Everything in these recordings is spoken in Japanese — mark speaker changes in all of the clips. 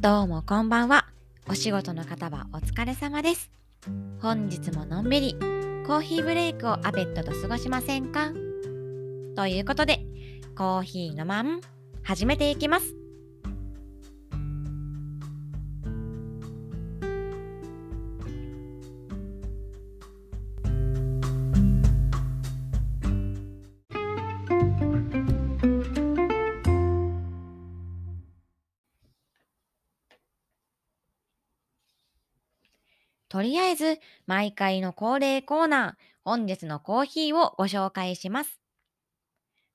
Speaker 1: どうもこんばんは。お仕事の方はお疲れ様です。本日ものんびりコーヒーブレイクをアベットと過ごしませんか？ということで、コーヒーのまん始めていきます。とりあえず、毎回の恒例コーナー、本日のコーヒーをご紹介します。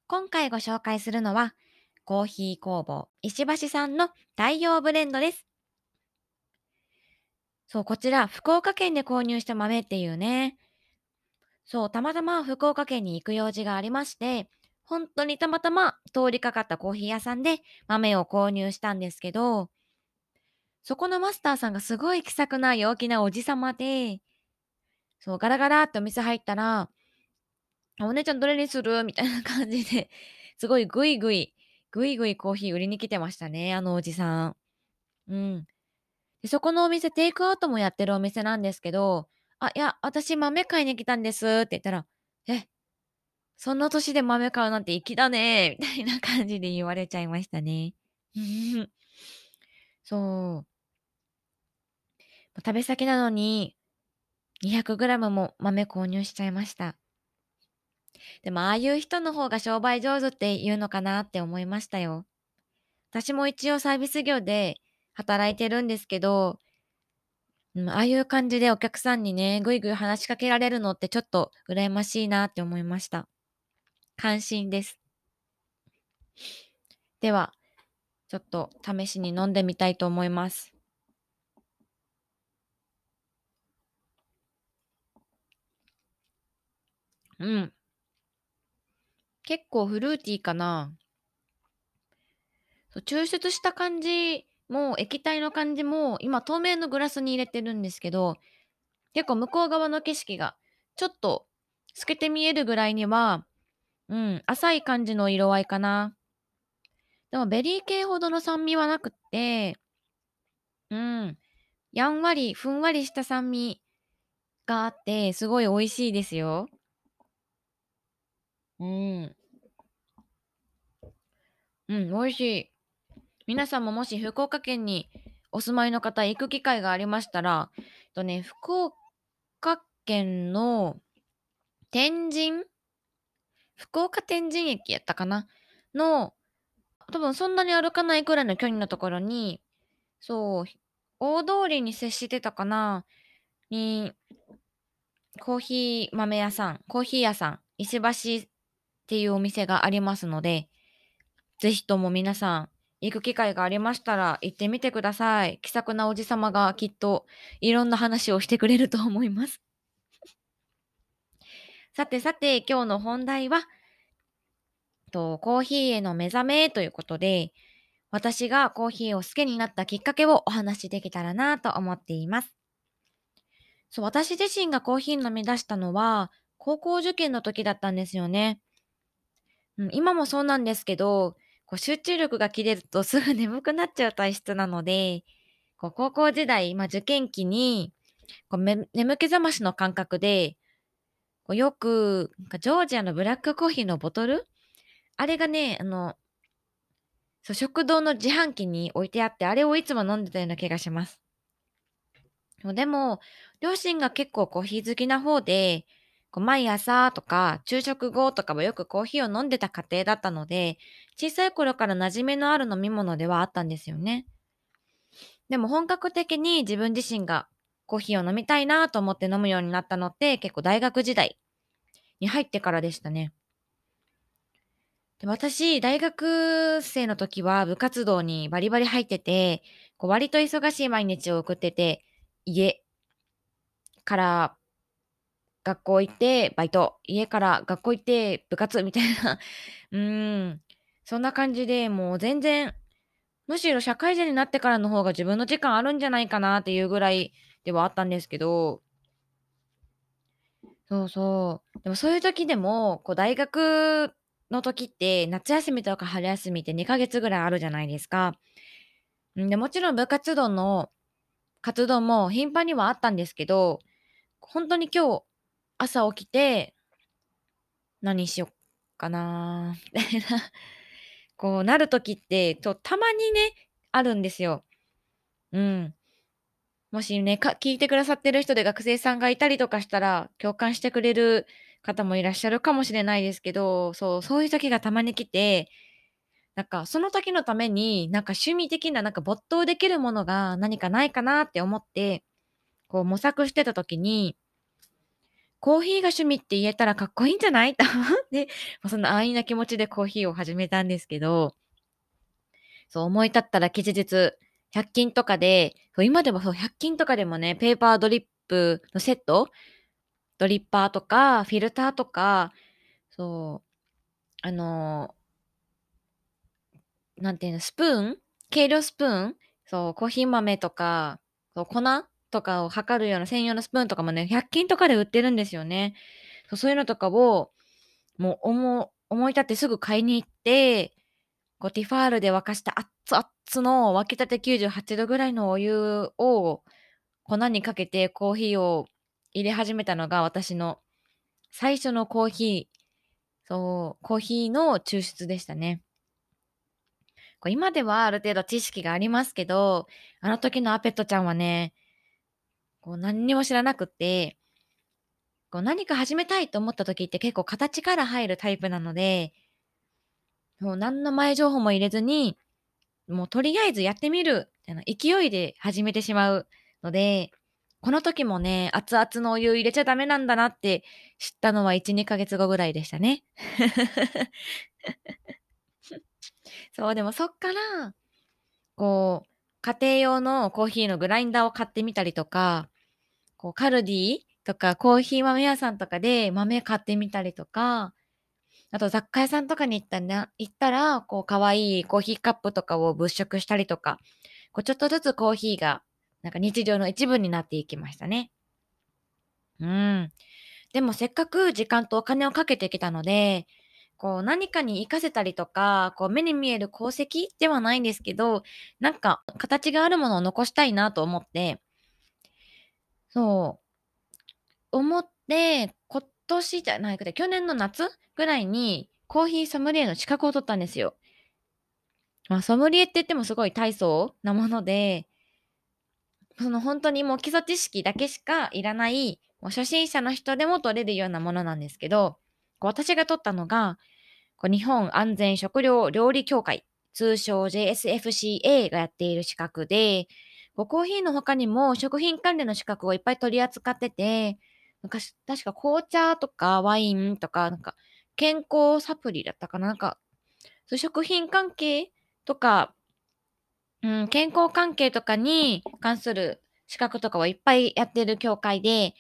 Speaker 1: 今回ご紹介するのは、コーヒー工房石橋さんの太陽ブレンドです。そう、こちら、福岡県で購入した豆っていうね。そう、たまたま福岡県に行く用事がありまして、本当にたまたま通りかかったコーヒー屋さんで豆を購入したんですけど、そこのマスターさんがすごい気さくな陽気なおじさまで、そう、ガラガラってお店入ったら、お姉ちゃんどれにする？みたいな感じで、すごいグイグイ、グイグイコーヒー売りに来てましたね、あのおじさん。うん。でそこのお店、テイクアウトもやってるお店なんですけど、あ、いや、私豆買いに来たんですって言ったら、え、その年で豆買うなんて粋だねみたいな感じで言われちゃいましたね。そう。食べ先なのに 200g も豆購入しちゃいました。でもああいう人の方が商売上手って言うのかなって思いましたよ。私も一応サービス業で働いてるんですけど、ああいう感じでお客さんにね、ぐいぐい話しかけられるのってちょっと羨ましいなって思いました。関心です。では、ちょっと試しに飲んでみたいと思います。うん。結構フルーティーかな。そう抽出した感じも液体の感じも今透明のグラスに入れてるんですけど結構向こう側の景色がちょっと透けて見えるぐらいにはうん浅い感じの色合いかな。でもベリー系ほどの酸味はなくってうんやんわりふんわりした酸味があってすごい美味しいですよ。うん。うん、美味しい。皆さんももし福岡県にお住まいの方行く機会がありましたら、えっとね、福岡県の天神福岡天神駅やったかな？の、多分そんなに歩かないくらいの距離のところに、そう、大通りに接してたかな？に、コーヒー豆屋さん、コーヒー屋さん、石橋っていうお店がありますので、ぜひとも皆さん行く機会がありましたら行ってみてください。気さくなおじさまがきっといろんな話をしてくれると思います。さてさて今日の本題はとコーヒーへの目覚めということで私がコーヒーを好きになったきっかけをお話しできたらなと思っています。そう私自身がコーヒー飲み出したのは高校受験の時だったんですよね。うん、今もそうなんですけど、こう集中力が切れるとすぐ眠くなっちゃう体質なので、こう高校時代、まあ、受験期にこうめ眠気覚ましの感覚で、こうよくジョージアのブラックコーヒーのボトル？あれがね、あの、そう食堂の自販機に置いてあって、あれをいつも飲んでたような気がします。でも、両親が結構コーヒー好きな方で、こう毎朝とか昼食後とかはよくコーヒーを飲んでた家庭だったので、小さい頃から馴染みのある飲み物ではあったんですよね。でも本格的に自分自身がコーヒーを飲みたいなと思って飲むようになったのって結構大学時代に入ってからでしたね。で私、大学生の時は部活動にバリバリ入ってて、こう割と忙しい毎日を送ってて、家から学校行ってバイト、家から学校行って部活みたいな、うん、そんな感じでもう全然、むしろ社会人になってからの方が自分の時間あるんじゃないかなっていうぐらいではあったんですけど、そうそう。でもそういう時でも、こう大学の時って夏休みとか春休みって2ヶ月ぐらいあるじゃないですか。んで、もちろん部活動の活動も頻繁にはあったんですけど、ほんとに今日朝起きて何しよっかなみたいな、こうなる時って、と、たまにね、あるんですよ。うん。もしね、か聞いてくださってる人で学生さんがいたりとかしたら、共感してくれる方もいらっしゃるかもしれないですけど、そう、そういう時がたまに来て、なんかその時のために、なんか趣味的ななんか没頭できるものが何かないかなって思って、こう模索してた時にコーヒーが趣味って言えたらかっこいいんじゃない？と 思って、ま、そんな安易な気持ちでコーヒーを始めたんですけど、そう思い立ったら吉日、100均とかで、そう今でもそう100均とかでもね、ペーパードリップのセット、ドリッパーとかフィルターとか、そう、あのなんていうの、スプーン？計量スプーン？そう、コーヒー豆とか、そう、粉？とかを測るような専用のスプーンとかもね、100均とかで売ってるんですよね。そういうのとかを、もうおも思い立ってすぐ買いに行って、こうティファールで沸かした熱々の沸きたて98度ぐらいのお湯を粉にかけてコーヒーを入れ始めたのが私の最初のコーヒー、そう、コーヒーの抽出でしたね。こう今ではある程度知識がありますけど、あの時のアペットちゃんはね、こう何にも知らなくて、こう何か始めたいと思った時って結構形から入るタイプなので、もう何の前情報も入れずに、もうとりあえずやってみるみたいな勢いで始めてしまうので、この時もね、熱々のお湯入れちゃダメなんだなって知ったのは1、2ヶ月後ぐらいでしたね。そう、でもそっから、こう、家庭用のコーヒーのグラインダーを買ってみたりとか、こう、カルディとかコーヒー豆屋さんとかで豆買ってみたりとか、あと雑貨屋さんとかに行ったな行ったら、こう、可愛いコーヒーカップとかを物色したりとか、こう、ちょっとずつコーヒーが、なんか日常の一部になっていきましたね。うん。でもせっかく時間とお金をかけてきたので、こう何かに活かせたりとか、こう目に見える功績ではないんですけど、なんか形があるものを残したいなと思って、そう、思って、今年じゃないくて、去年の夏ぐらいにコーヒーソムリエの資格を取ったんですよ。まあ、ソムリエって言ってもすごい大層なもので、その本当にもう基礎知識だけしかいらない、もう初心者の人でも取れるようなものなんですけど、私が取ったのが、こう日本安全食料料理協会、通称 JSFCA がやっている資格で、コーヒーの他にも食品関連の資格をいっぱい取り扱ってて、昔、確か紅茶とかワインとか、なんか健康サプリだったかな？なんか、そう食品関係とか、うん、健康関係とかに関する資格とかをいっぱいやってる協会で、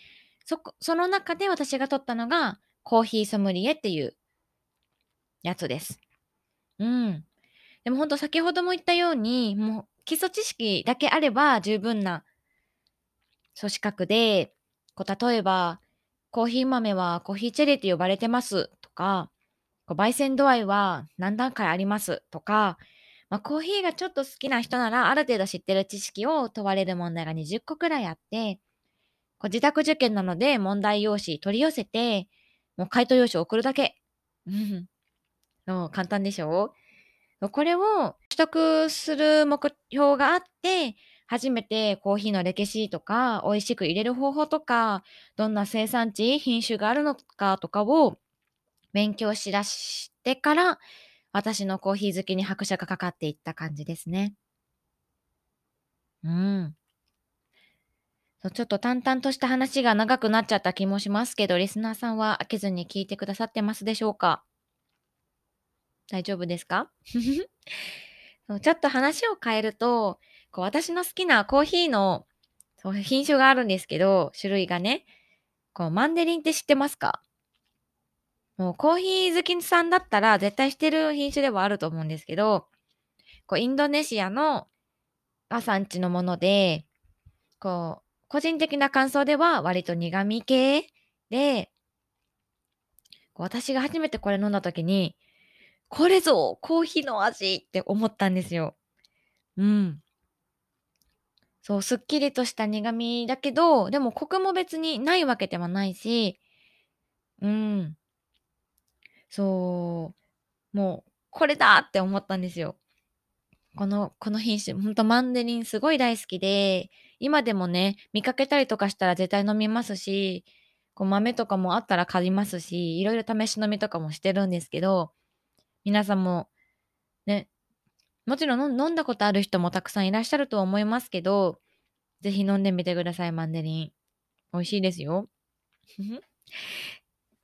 Speaker 1: そ、その中で私が取ったのが、コーヒーソムリエっていうやつです。うん。でもほんと先ほども言ったように、もう基礎知識だけあれば十分な、そう資格で、こう例えば、コーヒー豆はコーヒーチェリーって呼ばれてますとか、こう焙煎度合いは何段階ありますとか、まあ、コーヒーがちょっと好きな人ならある程度知ってる知識を問われる問題が20個くらいあって、こう自宅受験なので問題用紙取り寄せて、もう回答用紙送るだけ。うん。簡単でしょ？これを取得する目標があって、初めてコーヒーの歴史とか、美味しく入れる方法とか、どんな生産地、品種があるのかとかを勉強しだしてから、私のコーヒー好きに拍車がかかっていった感じですね。うん。ちょっと淡々とした話が長くなっちゃった気もしますけど、リスナーさんは飽きずに聞いてくださってますでしょうか？大丈夫ですか？ちょっと話を変えると、こう私の好きなコーヒーの品種があるんですけど、種類がね、こうマンデリンって知ってますか？もうコーヒー好きさんだったら絶対知ってる品種ではあると思うんですけど、こうインドネシアのアサンチのもので、こう、個人的な感想では割と苦味系で、こう私が初めてこれ飲んだ時に、これぞコーヒーの味って思ったんですよ。うん。そう、すっきりとした苦味だけど、でもコクも別にないわけではないし、うん。そう、もう、これだって思ったんですよ。このこの品種、ほんとマンデリンすごい大好きで、今でもね、見かけたりとかしたら絶対飲みますし、こう豆とかもあったら買いますし、いろいろ試し飲みとかもしてるんですけど、皆さんも、ね、もちろん飲んだことある人もたくさんいらっしゃるとは思いますけど、ぜひ飲んでみてください、マンデリン。美味しいですよ。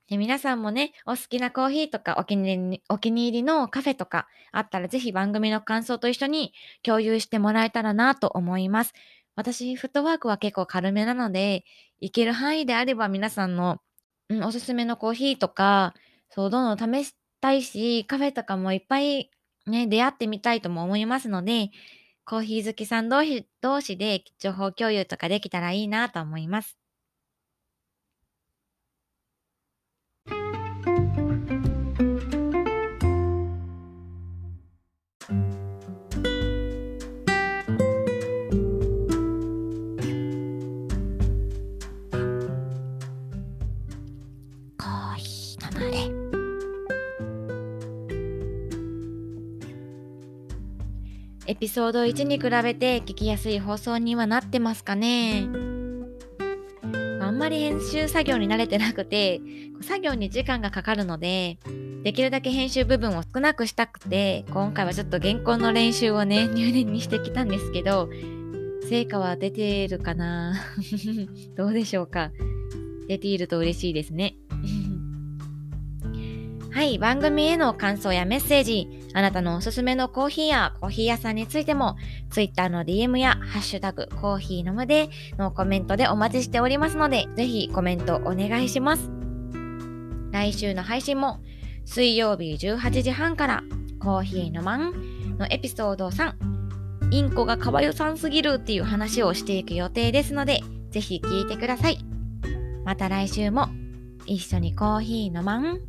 Speaker 1: で皆さんもね、お好きなコーヒーとかお気に入りのカフェとかあったらぜひ番組の感想と一緒に共有してもらえたらなと思います。私、フットワークは結構軽めなので、行ける範囲であれば皆さんの、うん、おすすめのコーヒーとか、そう、どんどん試したいし、カフェとかもいっぱいね、出会ってみたいとも思いますので、コーヒー好きさん同士同士で情報共有とかできたらいいなと思います。ピソード1に比べて聞きやすい放送にはなってますかね。あんまり編集作業に慣れてなくて、作業に時間がかかるので、できるだけ編集部分を少なくしたくて、今回はちょっと原稿の練習をね、入念にしてきたんですけど、成果は出ているかな。どうでしょうか。出ていると嬉しいですね。はい、番組への感想やメッセージ、あなたのおすすめのコーヒーやコーヒー屋さんについても、Twitter の DM やハッシュタグコーヒー飲むでのコメントでお待ちしておりますので、ぜひコメントお願いします。来週の配信も水曜日18時半からコーヒーのまんのエピソード3、インコがかわよさんすぎるっていう話をしていく予定ですので、ぜひ聞いてください。また来週も一緒にコーヒーのまん。